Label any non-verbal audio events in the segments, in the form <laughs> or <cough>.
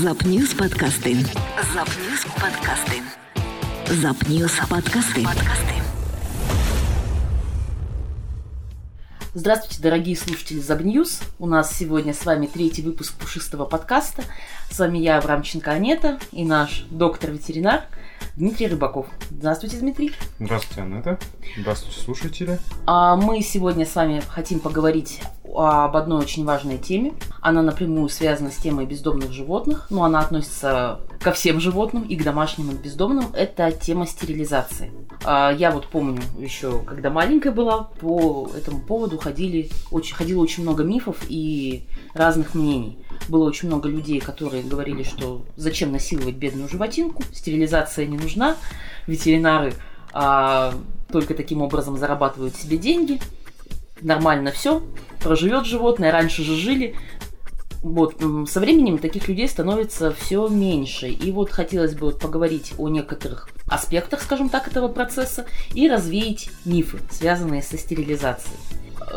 Запньюз подкасти. Запньюз подкасти. Запньюз подкасти. Подкасти. Здравствуйте, дорогие слушатели Забньюз. У нас сегодня с вами третий выпуск пушистого подкаста. С вами я, Абрамченко Анета, и наш доктор-ветеринар Дмитрий Рыбаков. Здравствуйте, Дмитрий. Здравствуйте, Анета. Здравствуйте, слушатели. А мы сегодня с вами хотим поговорить об одной очень важной теме. Она напрямую связана с темой бездомных животных, но она относится ко всем животным, и к домашним, и к бездомным. Это тема стерилизации. А, я вот помню еще, когда маленькая была, по этому поводу ходили, очень, ходило очень много мифов и разных мнений. Было очень много людей, которые говорили, что зачем насиловать бедную животинку, стерилизация не нужна, ветеринары а, только таким образом зарабатывают себе деньги, нормально все, проживет животное, раньше же жили, вот, со временем таких людей становится все меньше. И вот хотелось бы вот поговорить о некоторых аспектах, скажем так, этого процесса и развеять мифы, связанные со стерилизацией.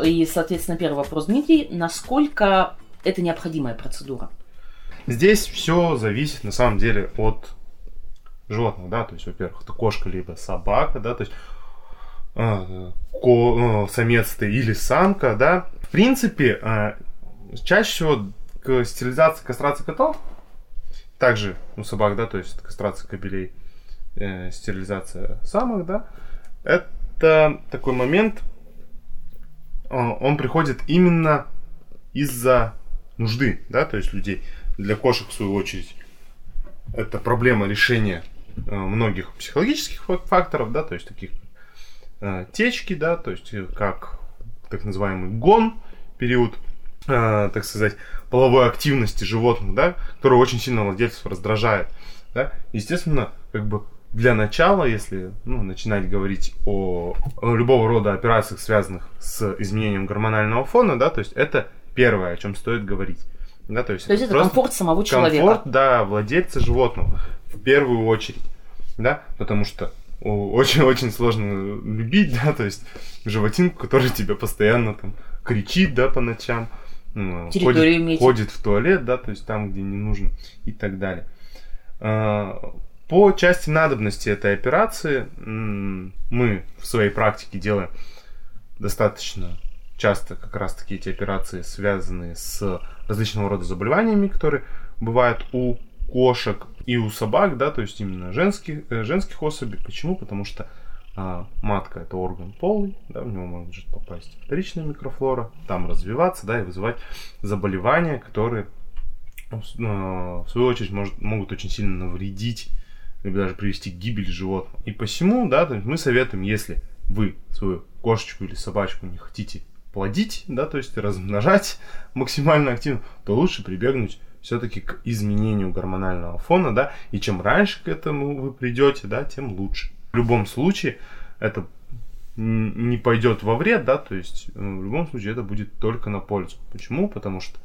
И, соответственно, первый вопрос, Дмитрий, насколько это необходимая процедура? Здесь все зависит на самом деле от животных, да, то есть, во-первых, это кошка либо собака, да, то есть ко, э, самец ты или самка, да. В принципе, э, чаще всего к стерилизации, кастрации котов, также у собак, да, то есть кастрация кобелей, э, стерилизация самок, да, это такой момент, э, он приходит именно из-за нужды, да, то есть людей. Для кошек, в свою очередь, это проблема решения э, многих психологических факторов, да, то есть таких э, течки, да, то есть э, как так называемый гон, период, э, так сказать, половой активности животных, да, который очень сильно владельцев раздражает, да. Естественно, как бы для начала, если ну, начинать говорить о, о любого рода операциях, связанных с изменением гормонального фона, да, то есть это первое, о чем стоит говорить. Да, то есть, то есть это комфорт самого человека. Комфорт, да, владельца животного в первую очередь. Да, потому что очень-очень сложно любить, да, то есть животинку, которая тебя постоянно там кричит, да, по ночам, ну, ходит, ходит в туалет, да, то есть там, где не нужно и так далее. А, по части надобности этой операции мы в своей практике делаем достаточно часто как раз таки эти операции связаны с различного рода заболеваниями, которые бывают у кошек и у собак, да, то есть именно женских, э, женских особей. Почему? Потому что а, матка это орган полый, да, в него может попасть вторичная микрофлора, там развиваться, да, и вызывать заболевания, которые э, в свою очередь может, могут очень сильно навредить, либо даже привести к гибели животного. И посему, да, мы советуем, если вы свою кошечку или собачку не хотите плодить, да, то есть размножать максимально активно, то лучше прибегнуть все-таки к изменению гормонального фона, да, и чем раньше к этому вы придете, да, тем лучше. В любом случае это не пойдет во вред, да, то есть э, в любом случае это будет только на пользу. Почему? Потому что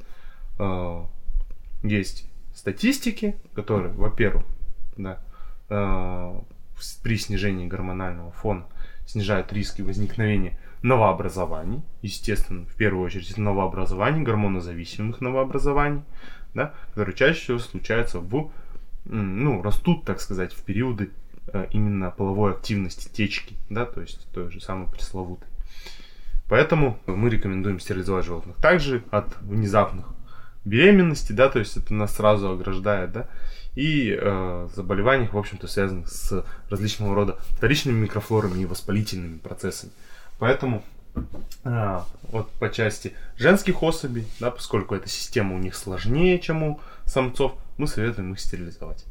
э, есть статистики, которые, во-первых, да, э, при снижении гормонального фона снижают риски возникновения новообразований, естественно, в первую очередь новообразований, гормонозависимых новообразований, да, которые чаще всего случаются в, ну, растут, так сказать, в периоды э, именно половой активности течки, да, то есть той же самой пресловутой. Поэтому мы рекомендуем стерилизовать животных. Также от внезапных беременностей, да, то есть это нас сразу ограждает, да, и э, заболеваниях, в общем-то, связанных с различного рода вторичными микрофлорами и воспалительными процессами. Поэтому а, вот по части женских особей, да, поскольку эта система у них сложнее, чем у самцов, мы советуем их стерилизовать.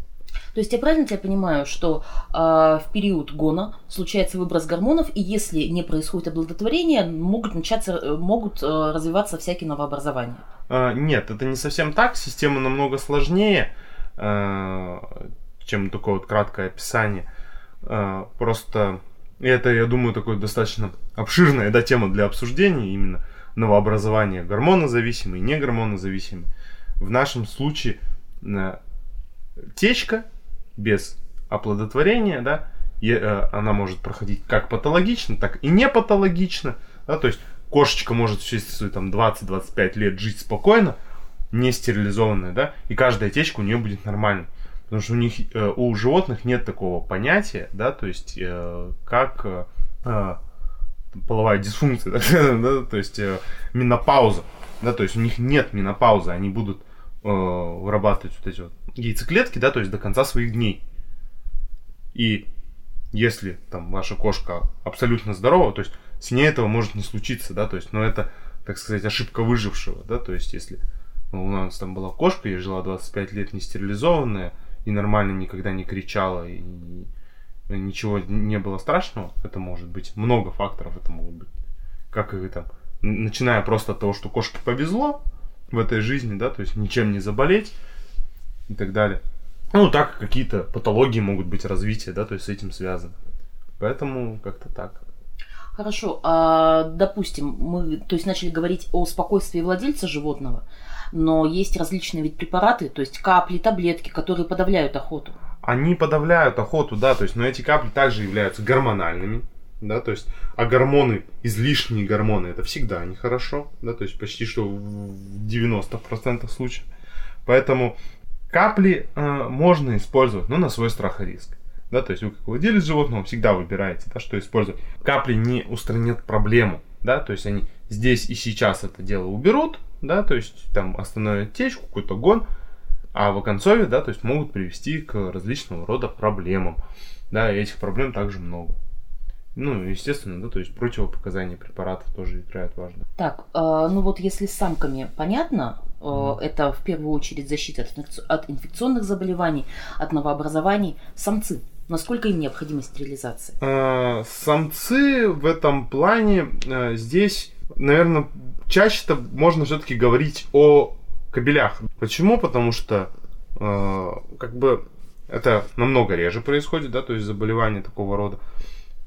То есть я правильно тебя понимаю, что э, в период гона случается выброс гормонов, и если не происходит оплодотворение, могут начаться, могут э, развиваться всякие новообразования? Э, нет, это не совсем так. Система намного сложнее, э, чем такое вот краткое описание. Э, просто это, я думаю, такой достаточно обширная да, тема для обсуждения, именно новообразование гормонозависимый, не гормонозависимый. В нашем случае э, течка без оплодотворения, да, и, э, она может проходить как патологично, так и не патологично, да, то есть кошечка может в там 20-25 лет жить спокойно, не стерилизованная, да, и каждая течка у нее будет нормальной. Потому что у них, э, у животных нет такого понятия, да, то есть э, как э, половая дисфункция, <laughs> да, то есть менопауза, да, то есть у них нет менопаузы, они будут вырабатывать вот эти вот яйцеклетки, да, то есть до конца своих дней. И если там ваша кошка абсолютно здорова, то есть с ней этого может не случиться, да, то есть, но это, так сказать, ошибка выжившего, да, то есть если у нас там была кошка, я жила 25 лет не стерилизованная, и нормально никогда не кричала, и ничего не было страшного, это может быть много факторов, это могут быть, как и там, начиная просто от того, что кошке повезло в этой жизни, да, то есть ничем не заболеть и так далее. Ну, так какие-то патологии могут быть развития, да, то есть с этим связаны. Поэтому как-то так. Хорошо, а, допустим, мы то есть начали говорить о спокойствии владельца животного, но есть различные ведь препараты, то есть капли, таблетки, которые подавляют охоту. Они подавляют охоту, да, то есть, но эти капли также являются гормональными, да, то есть, а гормоны, излишние гормоны, это всегда нехорошо, да, то есть почти что в 90% случаев. Поэтому Капли э, можно использовать, но на свой страх и риск. Да, то есть вы как владелец животного всегда выбираете, да, что использовать. Капли не устранят проблему, да, то есть они здесь и сейчас это дело уберут, да, то есть там остановят течку, какой-то гон, а в оконцове, да, то есть могут привести к различного рода проблемам, да, и этих проблем также много. Ну, естественно, да, то есть противопоказания препаратов тоже играют важно. Так, э, ну вот если с самками понятно, э, это в первую очередь защита от инфекционных заболеваний, от новообразований. Самцы, насколько им необходима стерилизация? Э, самцы в этом плане э, здесь, наверное, чаще-то можно все-таки говорить о кабелях. Почему? Потому что э, как бы это намного реже происходит, да, то есть заболевания такого рода.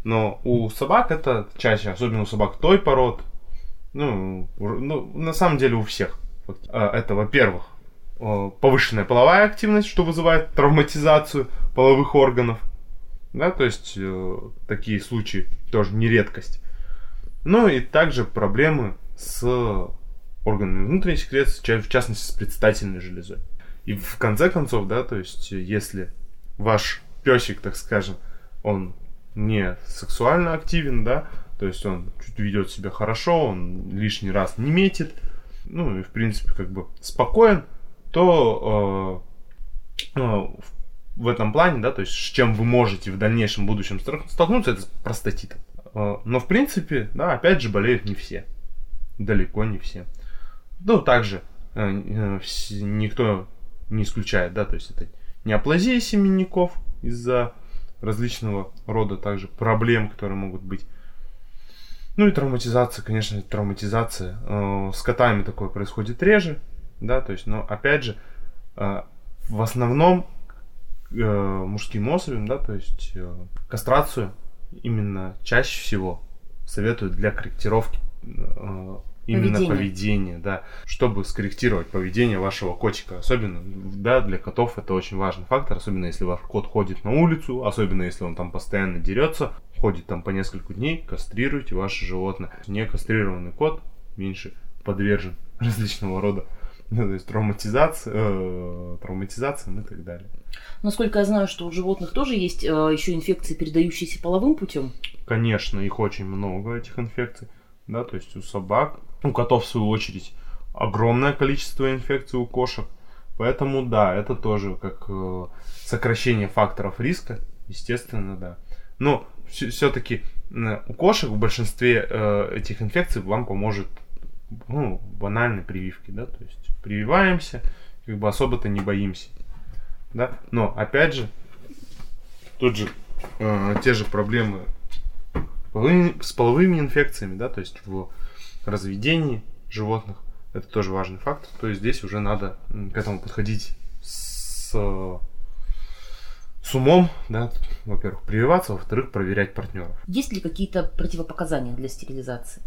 Но у собак это чаще, особенно у собак той пород, ну, ну на самом деле у всех. А, это, во-первых, повышенная половая активность, что вызывает травматизацию половых органов. Да, то есть э, такие случаи тоже не редкость. Ну и также проблемы с органами внутренней секреции, в частности с предстательной железой. И в конце концов, да, то есть если ваш песик, так скажем, он не сексуально активен, да, то есть он чуть ведет себя хорошо, он лишний раз не метит, ну и в принципе как бы спокоен, то э, э, этом плане, да, то есть с чем вы можете в дальнейшем будущем столкнуться, это простатитом. Э, но в принципе, да, опять же болеют не все, далеко не все. Ну также э, э, никто не исключает, да, то есть это неоплазия семенников из-за различного рода также проблем, которые могут быть. Ну и травматизация, конечно, травматизация. С котами такое происходит реже, да, то есть, но опять же, в основном э, мужским особям, да, то есть кастрацию именно чаще всего советуют для корректировки именно поведение. поведение, да, чтобы скорректировать поведение вашего котика. Особенно, да, для котов это очень важный фактор, особенно если ваш кот ходит на улицу, особенно если он там постоянно дерется, ходит там по несколько дней, кастрируйте ваше животное. Не кастрированный кот меньше подвержен <laughs> различного рода <laughs> ну, то есть травматизация, э, травматизациям и так далее. Насколько я знаю, что у животных тоже есть э, еще инфекции, передающиеся половым путем. Конечно, их очень много, этих инфекций. Да, то есть у собак у котов, в свою очередь, огромное количество инфекций у кошек. Поэтому, да, это тоже как э, сокращение факторов риска, естественно, да. Но все-таки у кошек в большинстве э, этих инфекций вам поможет ну, банальной прививки, да, то есть прививаемся, как бы особо-то не боимся, да. Но опять же, тут же э, те же проблемы с половыми инфекциями, да, то есть в разведении животных. Это тоже важный фактор. То есть здесь уже надо к этому подходить с, с умом, да, во-первых, прививаться, во-вторых, проверять партнеров. Есть ли какие-то противопоказания для стерилизации?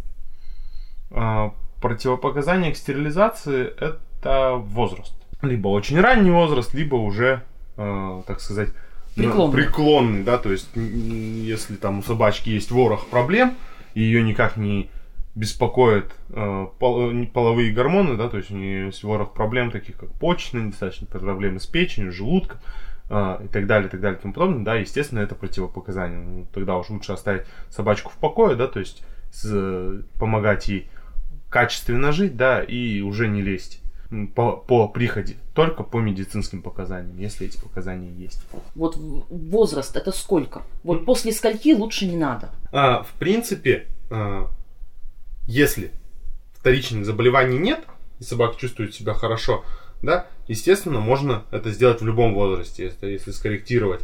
Противопоказания к стерилизации это возраст. Либо очень ранний возраст, либо уже, э, так сказать, преклонный. преклонный, да, то есть если там у собачки есть ворох проблем, и ее никак не беспокоит э, пол, не- половые гормоны, да, то есть у нее есть ворох проблем, таких как почечная недостаточность, проблемы с печенью, желудком э, и так далее, и так далее, и тому подобное, да, естественно, это противопоказание. Ну, тогда уж лучше оставить собачку в покое, да, то есть с- помогать ей качественно жить, да, и уже не лезть по, по приходе, только по медицинским показаниям, если эти показания есть. Вот возраст это сколько? Вот после скольки лучше не надо. А, в принципе, а, если вторичных заболеваний нет, и собака чувствует себя хорошо, да, естественно, можно это сделать в любом возрасте, если, если скорректировать.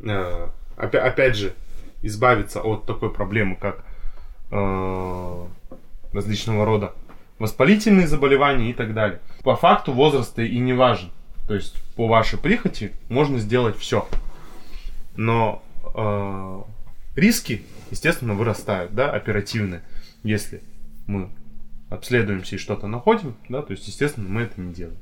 А, опя- опять же, избавиться от такой проблемы, как а, различного рода воспалительные заболевания и так далее. По факту возраста и не важен. То есть по вашей прихоти можно сделать все. Но э, риски, естественно, вырастают, да, оперативные. Если мы обследуемся и что-то находим, да, то есть, естественно, мы это не делаем.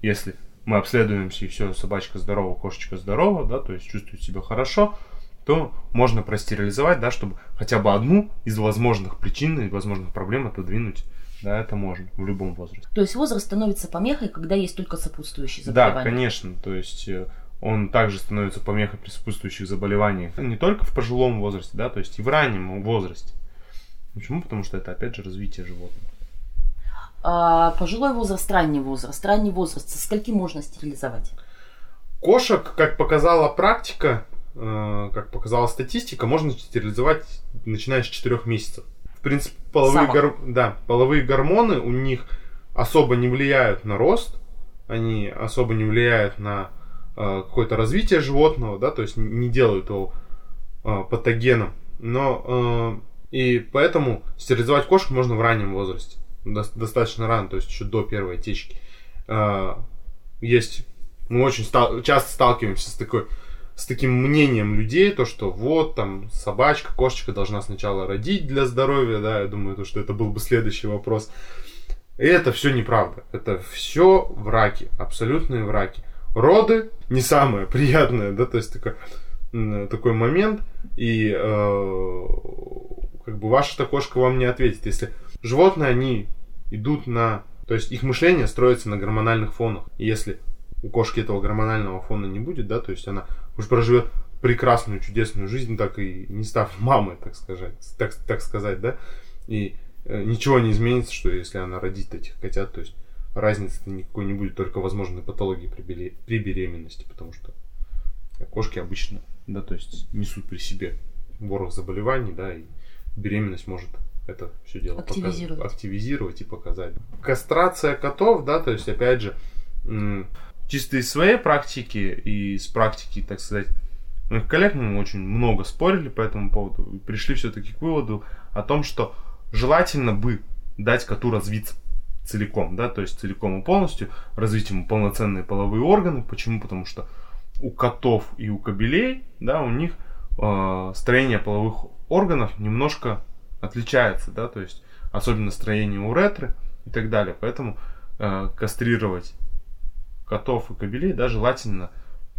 Если мы обследуемся и все, собачка здорова, кошечка здорова, да, то есть чувствует себя хорошо, то можно простерилизовать, да, чтобы хотя бы одну из возможных причин и возможных проблем отодвинуть. Да, это можно в любом возрасте. То есть возраст становится помехой, когда есть только сопутствующие Да, заболевания. конечно. То есть э, он также становится помехой при сопутствующих заболеваниях. Не только в пожилом возрасте, да, то есть и в раннем возрасте. Почему? Потому что это опять же развитие животного. А, пожилой возраст, ранний возраст. Ранний возраст. Со скольки можно стерилизовать? Кошек, как показала практика, как показала статистика, можно стерилизовать начиная с 4 месяцев. В принципе, половые, гор- да, половые гормоны у них особо не влияют на рост, они особо не влияют на э, какое-то развитие животного, да, то есть не делают его э, патогеном. Но э, и поэтому стерилизовать кошек можно в раннем возрасте, дос- достаточно рано, то есть еще до первой течки. Э, есть мы очень стал- часто сталкиваемся с такой с таким мнением людей, то что вот там собачка, кошечка должна сначала родить для здоровья, да, я думаю, то, что это был бы следующий вопрос. И это все неправда. Это все враки, абсолютные враки. Роды не самое приятное, да, то есть такой, такой момент, и э, как бы ваша-то кошка вам не ответит. Если животные, они идут на... То есть их мышление строится на гормональных фонах. И если у кошки этого гормонального фона не будет, да, то есть она уж проживет прекрасную, чудесную жизнь, так и не став мамой, так сказать, так, так сказать, да, и э, ничего не изменится, что если она родит этих котят, то есть разницы никакой не будет, только возможны патологии при, беле- при беременности, потому что кошки обычно, да, то есть несут при себе ворох заболеваний, да, и беременность может это все дело показ- Активизировать. активизировать и показать. Кастрация котов, да, то есть опять же, чисто из своей практики и из практики, так сказать, моих коллег мы очень много спорили по этому поводу и пришли все-таки к выводу о том, что желательно бы дать коту развиться целиком, да, то есть целиком и полностью, развить ему полноценные половые органы. Почему? Потому что у котов и у кобелей, да, у них э, строение половых органов немножко отличается, да, то есть особенно строение уретры и так далее. Поэтому э, кастрировать котов и кобелей, да, желательно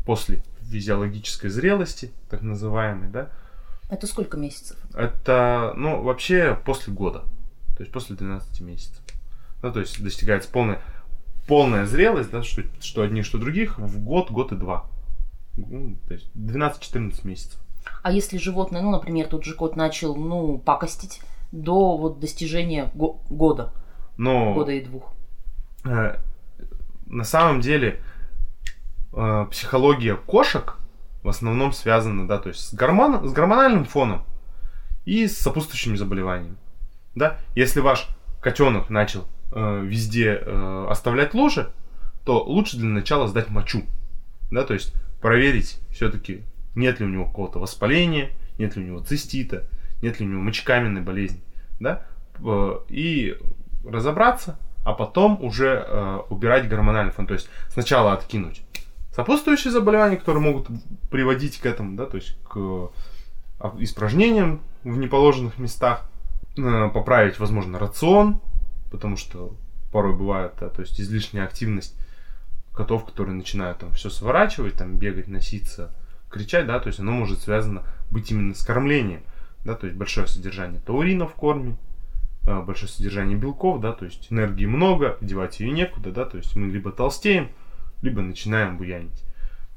после физиологической зрелости, так называемой, да, Это сколько месяцев? это, ну, вообще после года, то есть после 12 месяцев. Ну, то есть достигается полная, полная зрелость, да, что, что одних, что других, в год, год и два. Ну, то есть 12-14 месяцев. А если животное, ну, например, тот же кот начал, ну, пакостить до вот достижения го- года, Но года и двух. На самом деле э, психология кошек в основном связана, да, то есть с, гормон, с гормональным фоном и с сопутствующими заболеваниями. Да? Если ваш котенок начал э, везде э, оставлять лужи, то лучше для начала сдать мочу. Да, то есть проверить все-таки, нет ли у него какого-то воспаления, нет ли у него цистита, нет ли у него мочекаменной болезни. Да? Э, И разобраться, а потом уже э, убирать гормональный фон. То есть сначала откинуть сопутствующие заболевания, которые могут приводить к этому, да, то есть к э, испражнениям в неположенных местах, Э, поправить, возможно, рацион, потому что порой бывает, да, то есть излишняя активность котов, которые начинают там все сворачивать, там бегать, носиться, кричать, да, то есть оно может связано быть именно с кормлением, да, то есть большое содержание таурина в корме, большое содержание белков, да, то есть энергии много, девать ее некуда, да, то есть мы либо толстеем, либо начинаем буянить.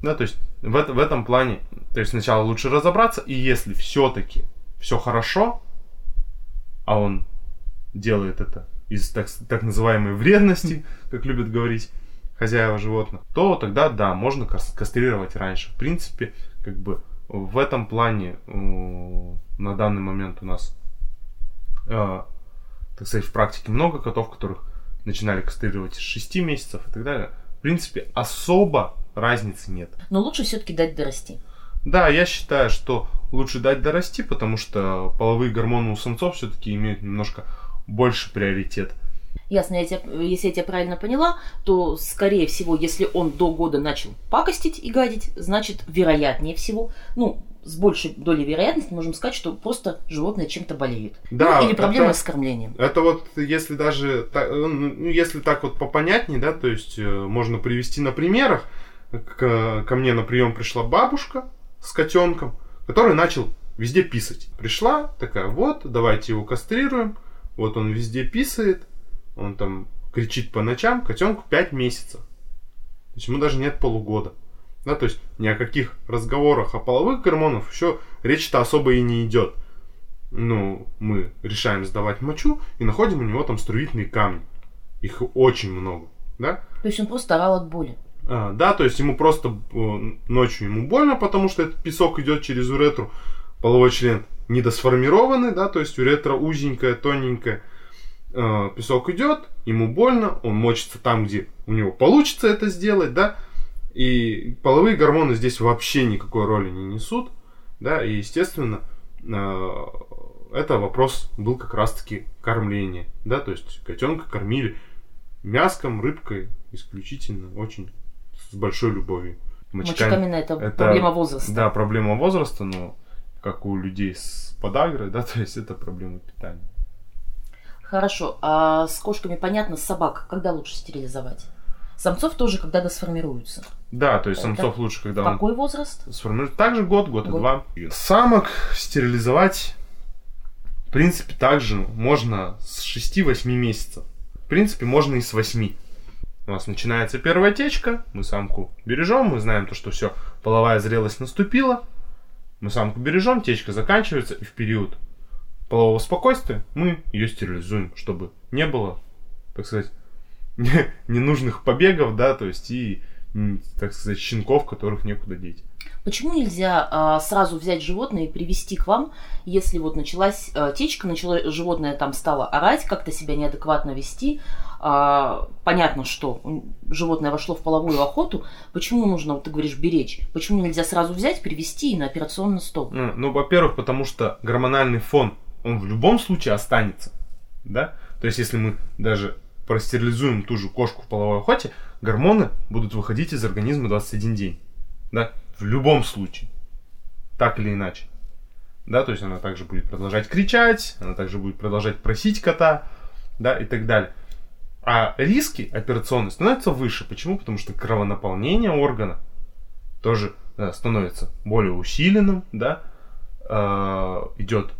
Да, то есть в, это, в этом плане, то есть сначала лучше разобраться, и если все-таки все хорошо, а он делает это из так, так называемой вредности, как любят говорить хозяева животных, то тогда да, можно кастрировать раньше. В принципе, как бы в этом плане на данный момент у нас, э, так сказать, в практике много котов, которых начинали кастрировать с 6 месяцев и так далее. В принципе, особо разницы нет. Но лучше все-таки дать дорасти. Да, я считаю, что лучше дать дорасти, потому что половые гормоны у самцов все-таки имеют немножко больше приоритет. Ясно, я тебя, если я тебя правильно поняла, то, скорее всего, если он до года начал пакостить и гадить, значит, вероятнее всего, ну, с большей долей вероятности можем сказать, что просто животное чем-то болеет. Да, ну, или проблемы это, с кормлением. Это вот, если даже, ну, если так вот попонятнее, да, то есть э, можно привести на примерах. К, ко мне на прием пришла бабушка с котенком, который начал везде писать. Пришла такая, вот, давайте его кастрируем. Вот он везде писает, он там кричит по ночам, котенку 5 месяцев. То есть ему даже нет полугода. Да, то есть ни о каких разговорах о половых гормонах еще речь-то особо и не идет. Ну, мы решаем сдавать мочу и находим у него там струительные камни. Их очень много, да? То есть он просто орал от боли. А, да, то есть ему просто э, ночью ему больно, потому что этот песок идет через уретру, половой член недосформированный, да, то есть уретра узенькая, тоненькая, э, песок идет, ему больно, он мочится там, где у него получится это сделать, да, и половые гормоны здесь вообще никакой роли не несут, да, и, естественно, э, это вопрос был как раз-таки кормление, да, то есть котенка кормили мяском, рыбкой исключительно, очень с большой любовью. Мочекамина это, это проблема возраста. Да, проблема возраста, но как у людей с подагрой, да, <laughs> то есть это проблема питания. Хорошо, а с кошками понятно, с собак когда лучше стерилизовать? Самцов тоже, когда досформируются. Да, то есть это самцов лучше, когда Какой он возраст? Сформирует. Также год, год, год и два. Самок стерилизовать, в принципе, также можно с 6-8 месяцев. В принципе, можно и с 8. У нас начинается первая течка, мы самку бережем, мы знаем то, что все, половая зрелость наступила, мы самку бережем, течка заканчивается, и в период полового спокойствия мы ее стерилизуем, чтобы не было, так сказать, <laughs> ненужных побегов, да, то есть и, так сказать, щенков, которых некуда деть. Почему нельзя а, сразу взять животное и привести к вам, если вот началась а, течка, начало, животное там стало орать, как-то себя неадекватно вести, а, понятно, что животное вошло в половую охоту, почему нужно, вот ты говоришь, беречь? Почему нельзя сразу взять, привести и на операционный стол? Ну, ну во-первых, потому что гормональный фон, он в любом случае останется, да? То есть, если мы даже простерилизуем ту же кошку в половой охоте, гормоны будут выходить из организма 21 день, да? В любом случае, так или иначе. Да, то есть она также будет продолжать кричать, она также будет продолжать просить кота, да, и так далее. А риски операционные становятся выше. Почему? Потому что кровонаполнение органа тоже да, становится более усиленным, да, э, идет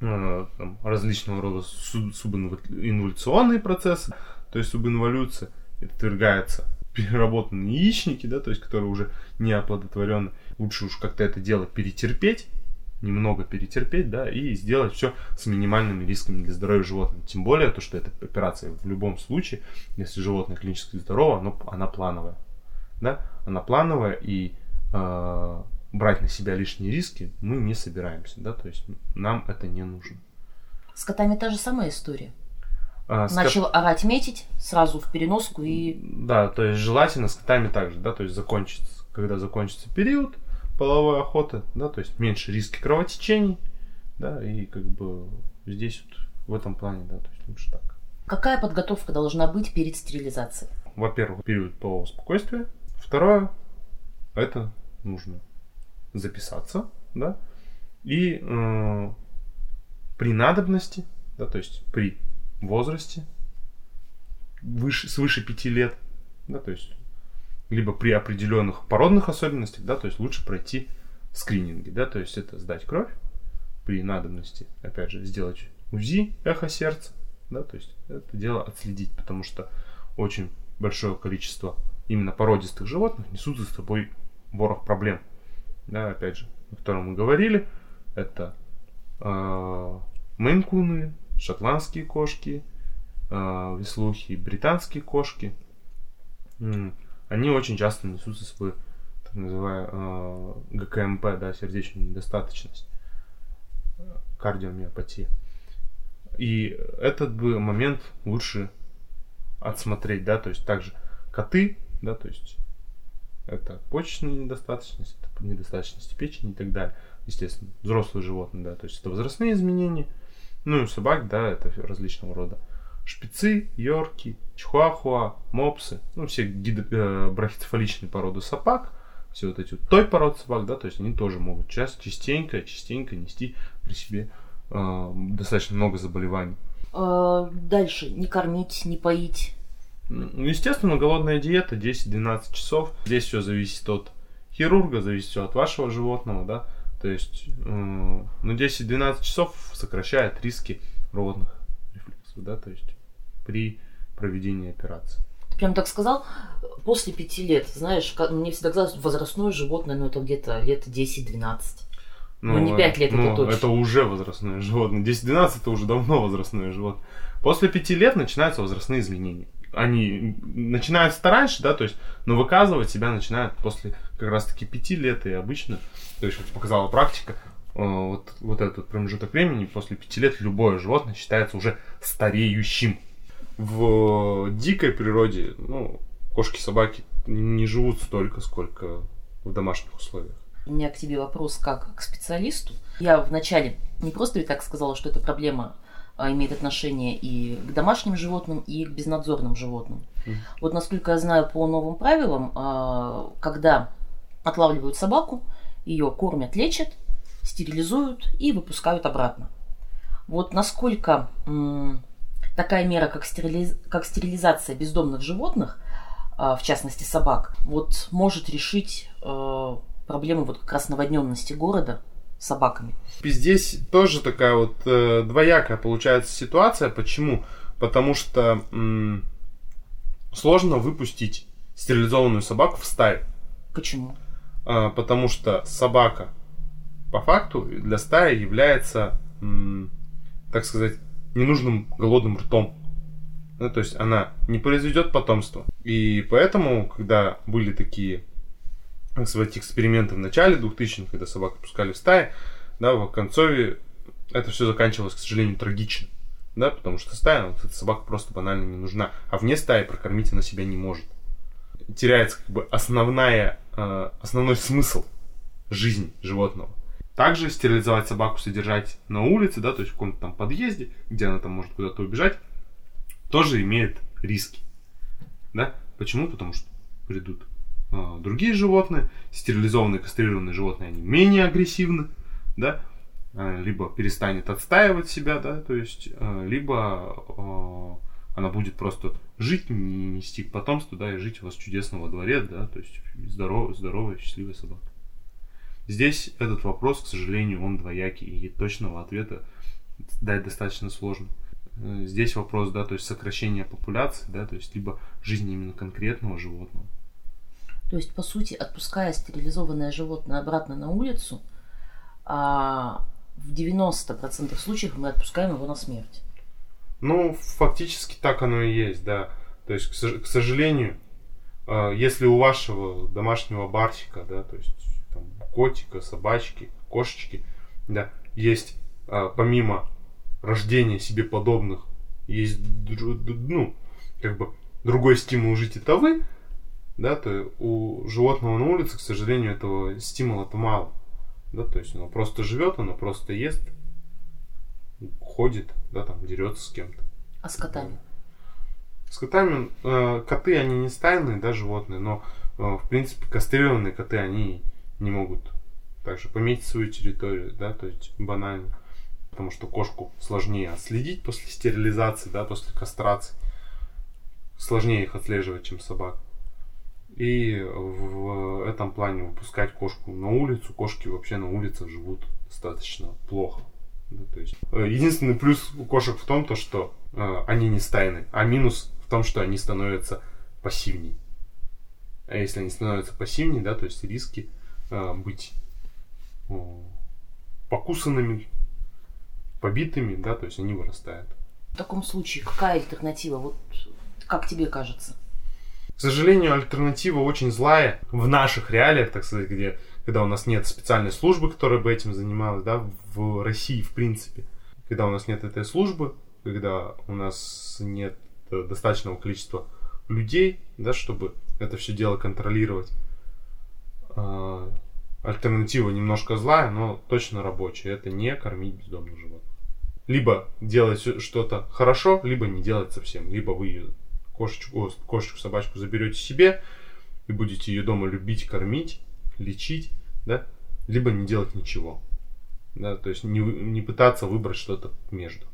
там, различного рода субинволюционные процессы, то есть субинволюция, отвергается переработанные яичники, да, то есть которые уже не оплодотворены. Лучше уж как-то это дело перетерпеть, немного перетерпеть, да, и сделать все с минимальными рисками для здоровья животного. Тем более, то, что эта операция в любом случае, если животное клинически здорово, оно, она плановая, да, она плановая, и э, брать на себя лишние риски мы не собираемся, да, то есть нам это не нужно. С котами та же самая история. А, Начал кот... орать, метить, сразу в переноску и... Да, то есть желательно с котами также, да, то есть закончится, когда закончится период, половой охоты, да, то есть меньше риски кровотечений, да, и как бы здесь вот в этом плане, да, то есть лучше так. Какая подготовка должна быть перед стерилизацией? Во-первых, период полового спокойствия. Второе, это нужно записаться, да, и э, при надобности, да, то есть при возрасте выше, свыше пяти лет, да, то есть либо при определенных породных особенностях, да, то есть лучше пройти скрининги, да, то есть это сдать кровь при надобности, опять же, сделать УЗИ, эхо сердца, да, то есть это дело отследить, потому что очень большое количество именно породистых животных несут за собой ворох проблем. Да, опять же, о котором мы говорили, это э, мейнкуны, шотландские кошки, э, веслухи, британские кошки. М, Они очень часто несут за собой так называемая э, ГКМП, да, сердечную недостаточность, кардиомиопатия. И этот бы момент лучше отсмотреть, да, то есть также коты, да, то есть это почечная недостаточность, это недостаточность печени и так далее. Естественно, взрослые животные, да, то есть это возрастные изменения. Ну и у собак, да, это различного рода. Шпицы, йорки, чихуахуа, мопсы, ну все гидо- э, брахицефаличные породы собак, все вот эти вот той пород собак, да, то есть они тоже могут часто, частенько, частенько нести при себе э, достаточно много заболеваний. Э, Дальше. Не кормить, не поить. Ну, естественно, голодная диета 10-12 часов. Здесь все зависит от хирурга, зависит все от вашего животного, да. То есть, э, ну, 10-12 часов сокращает риски рвотных рефлексов, да, то есть при проведении операции. Ты прям так сказал, после пяти лет, знаешь, мне всегда казалось, возрастное животное, ну это где-то лет 10-12. Ну, не пять лет, это ну, точно. Это уже возрастное животное. 10-12 это уже давно возрастное животное. После 5 лет начинаются возрастные изменения. Они начинаются раньше, да, то есть, но выказывать себя начинают после как раз-таки 5 лет и обычно, то есть, как показала практика, э, вот, вот этот промежуток времени, после 5 лет любое животное считается уже стареющим. В дикой природе, ну, кошки, собаки не живут столько, сколько в домашних условиях. У меня к тебе вопрос как к специалисту. Я вначале не просто ведь так сказала, что эта проблема имеет отношение и к домашним животным, и к безнадзорным животным. Мгм. Вот насколько я знаю по новым правилам, а, когда отлавливают собаку, ее кормят, лечат, стерилизуют и выпускают обратно. Вот насколько такая мера, как, стерилиз- как стерилизация бездомных животных, а, в частности собак, вот может решить проблему вот как раз наводненности города собаками. И Здесь тоже такая вот э, двоякая получается ситуация. Почему? Потому что м, сложно выпустить стерилизованную собаку в стаю. Почему? А, потому что собака по факту для стаи является, м, так сказать, ненужным голодным ртом. Ну, то есть она не произведет потомство. И поэтому, когда были такие сказать, эксперименты в начале 2000-х, когда собак пускали в стаи, да, в концове это все заканчивалось, к сожалению, трагично. Да, потому что стая, вот эта собака просто банально не нужна. А вне стаи прокормить она себя не может. Теряется как бы основная, э, основной смысл жизни животного. Также стерилизовать собаку, содержать на улице, да, то есть в каком-то там подъезде, где она там может куда-то убежать, тоже имеет риски. Да? Почему? Потому что придут другие животные, стерилизованные, кастрированные животные, они менее агрессивны, да, Э, либо перестанет отстаивать себя, да, то есть, э, либо она будет просто жить, не нести потомство, да, и жить у вас чудесно во дворе, да, то есть здоров, здоровая, счастливая собака. Здесь этот вопрос, к сожалению, он двоякий, и точного ответа дать достаточно сложно. Э, Здесь вопрос, да, то есть сокращение популяции, да, то есть либо жизни именно конкретного животного. То есть, по сути, отпуская стерилизованное животное обратно на улицу, а, в 90% случаев мы отпускаем его на смерть. Ну, фактически так оно и есть, да. То есть, к, сож- к сожалению, э, если у вашего домашнего барсика, да, то есть там, котика, собачки, кошечки, да, есть э, помимо рождения себе подобных, есть ну, как бы другой стимул жить это вы, да, то у животного на улице, к сожалению, этого стимула-то мало. Да, то есть оно просто живет, оно просто ест, ходит, да, там, дерется с кем-то. А с котами? С котами, э, коты, они не стайные, да, животные, но, э, в принципе, кастрированные коты, они не могут также пометить свою территорию, да, то есть банально. Потому что кошку сложнее отследить после стерилизации, да, после кастрации. Сложнее их отслеживать, чем собак. И в этом плане выпускать кошку на улицу, кошки вообще на улицах живут достаточно плохо. Да, то есть, э, единственный плюс у кошек в том, то, что э, они не стайны, а минус в том, что они становятся пассивней. А если они становятся пассивнее, да, то есть риски э, быть э, покусанными, побитыми, да, то есть они вырастают. В таком случае какая альтернатива? Вот как тебе кажется? К сожалению, альтернатива очень злая в наших реалиях, так сказать, где, когда у нас нет специальной службы, которая бы этим занималась, да, в России в принципе. Когда у нас нет этой службы, когда у нас нет достаточного количества людей, да, чтобы это все дело контролировать. А, альтернатива немножко злая, но точно рабочая. Это не кормить бездомных животных. Либо делать что-то хорошо, либо не делать совсем. Либо вы кошечку, кошечку, собачку заберете себе и будете ее дома любить, кормить, лечить, да, либо не делать ничего. Да, то есть не, не пытаться выбрать что-то между.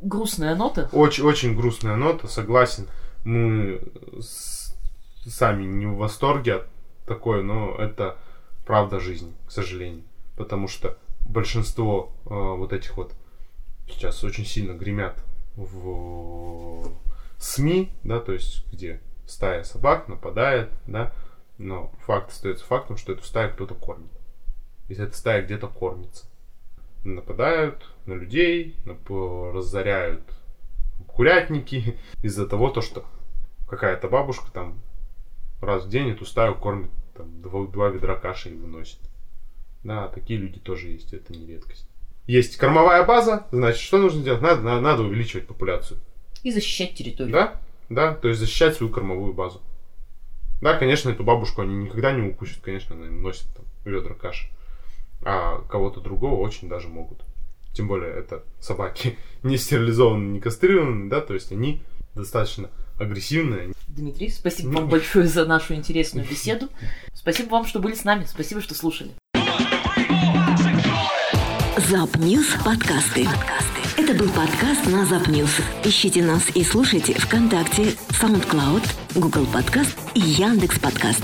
Грустная нота? Очень, очень грустная нота, согласен. Мы с, сами не в восторге от такой, но это правда жизни, к сожалению. Потому что большинство э, вот этих вот сейчас очень сильно гремят в СМИ, да, то есть где стая собак нападает, да, но факт остается фактом, что эту стаю кто-то кормит. Если эта стая где-то кормится. Нападают на людей, разоряют курятники <laughs> из-за того, то, что какая-то бабушка там раз в день эту стаю кормит, там, два, два ведра каши и выносит. Да, такие люди тоже есть, это не редкость. Есть кормовая база, значит, что нужно делать? Надо, надо, надо увеличивать популяцию. И защищать территорию. Да, да, то есть защищать свою кормовую базу. Да, конечно, эту бабушку они никогда не укусят, конечно, она носит там ведра каши. А кого-то другого очень даже могут. Тем более это собаки <laughs> не стерилизованные, не кастрированные, да, то есть они достаточно агрессивные. Дмитрий, спасибо ну... вам <laughs> большое за нашу интересную беседу. Спасибо вам, что были с нами. Спасибо, что слушали. Запньюз подкасты. Это был подкаст на Запньюз. Ищите нас и слушайте ВКонтакте, SoundCloud, Google Подкаст и Яндекс Подкаст.